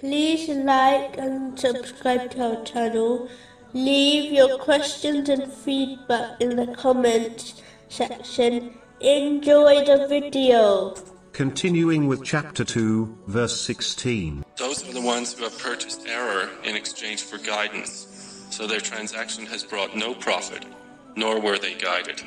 Please like and subscribe to our channel. Leave your questions and feedback in the comments section. Enjoy the video. Continuing with chapter 2, verse 16. Those are the ones who have purchased error in exchange for guidance, so their transaction has brought no profit, nor were they guided.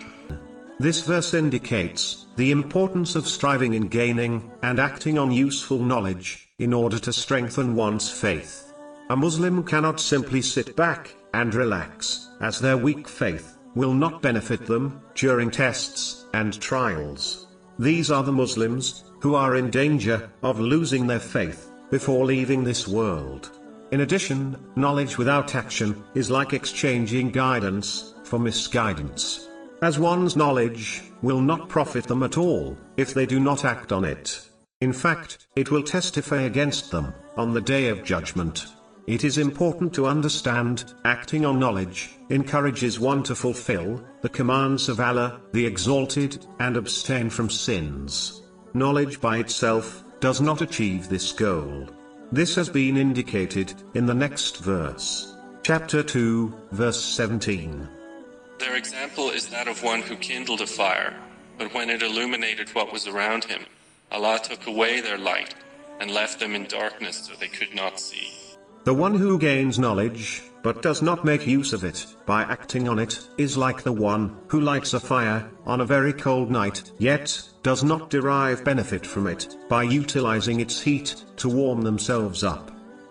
This verse indicates the importance of striving in gaining and acting on useful knowledge in order to strengthen one's faith. A Muslim cannot simply sit back and relax, as their weak faith will not benefit them during tests and trials. These are the Muslims who are in danger of losing their faith before leaving this world. In addition, knowledge without action is like exchanging guidance for misguidance. As one's knowledge will not profit them at all if they do not act on it. In fact, it will testify against them on the day of judgment. It is important to understand, acting on knowledge encourages one to fulfill the commands of Allah, the Exalted, and abstain from sins. Knowledge by itself does not achieve this goal. This has been indicated in the next verse. Chapter 2, verse 17. Their example is that of one who kindled a fire, but when it illuminated what was around him, Allah took away their light and left them in darkness so they could not see. The one who gains knowledge, but does not make use of it, by acting on it, is like the one who lights a fire on a very cold night, yet does not derive benefit from it by utilizing its heat to warm themselves up.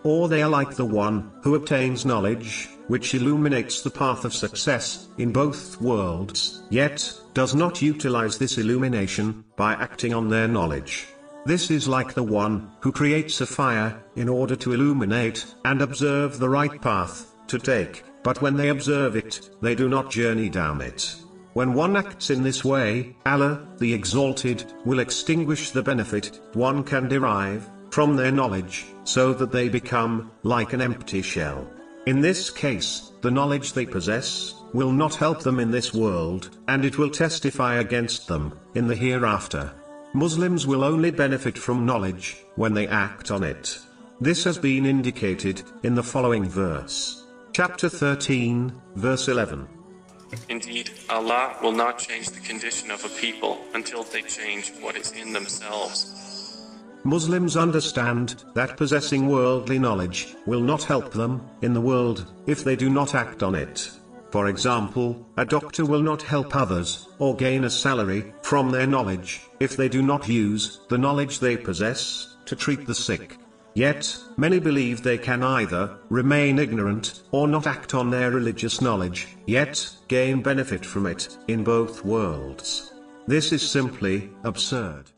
Or they are like the one who obtains knowledge, which illuminates the path of success in both worlds, yet does not utilize this illumination by acting on their knowledge. This is like the one who creates a fire in order to illuminate and observe the right path to take, but when they observe it, they do not journey down it. When one acts in this way, Allah, the Exalted, will extinguish the benefit one can derive from their knowledge, so that they become like an empty shell. In this case, the knowledge they possess will not help them in this world, and it will testify against them in the hereafter. Muslims will only benefit from knowledge when they act on it. This has been indicated in the following verse. Chapter 13, verse 11. Indeed, Allah will not change the condition of a people until they change what is in themselves. Muslims understand that possessing worldly knowledge will not help them in the world if they do not act on it. For example, a doctor will not help others or gain a salary from their knowledge if they do not use the knowledge they possess to treat the sick. Yet, many believe they can either remain ignorant or not act on their religious knowledge, yet gain benefit from it in both worlds. This is simply absurd.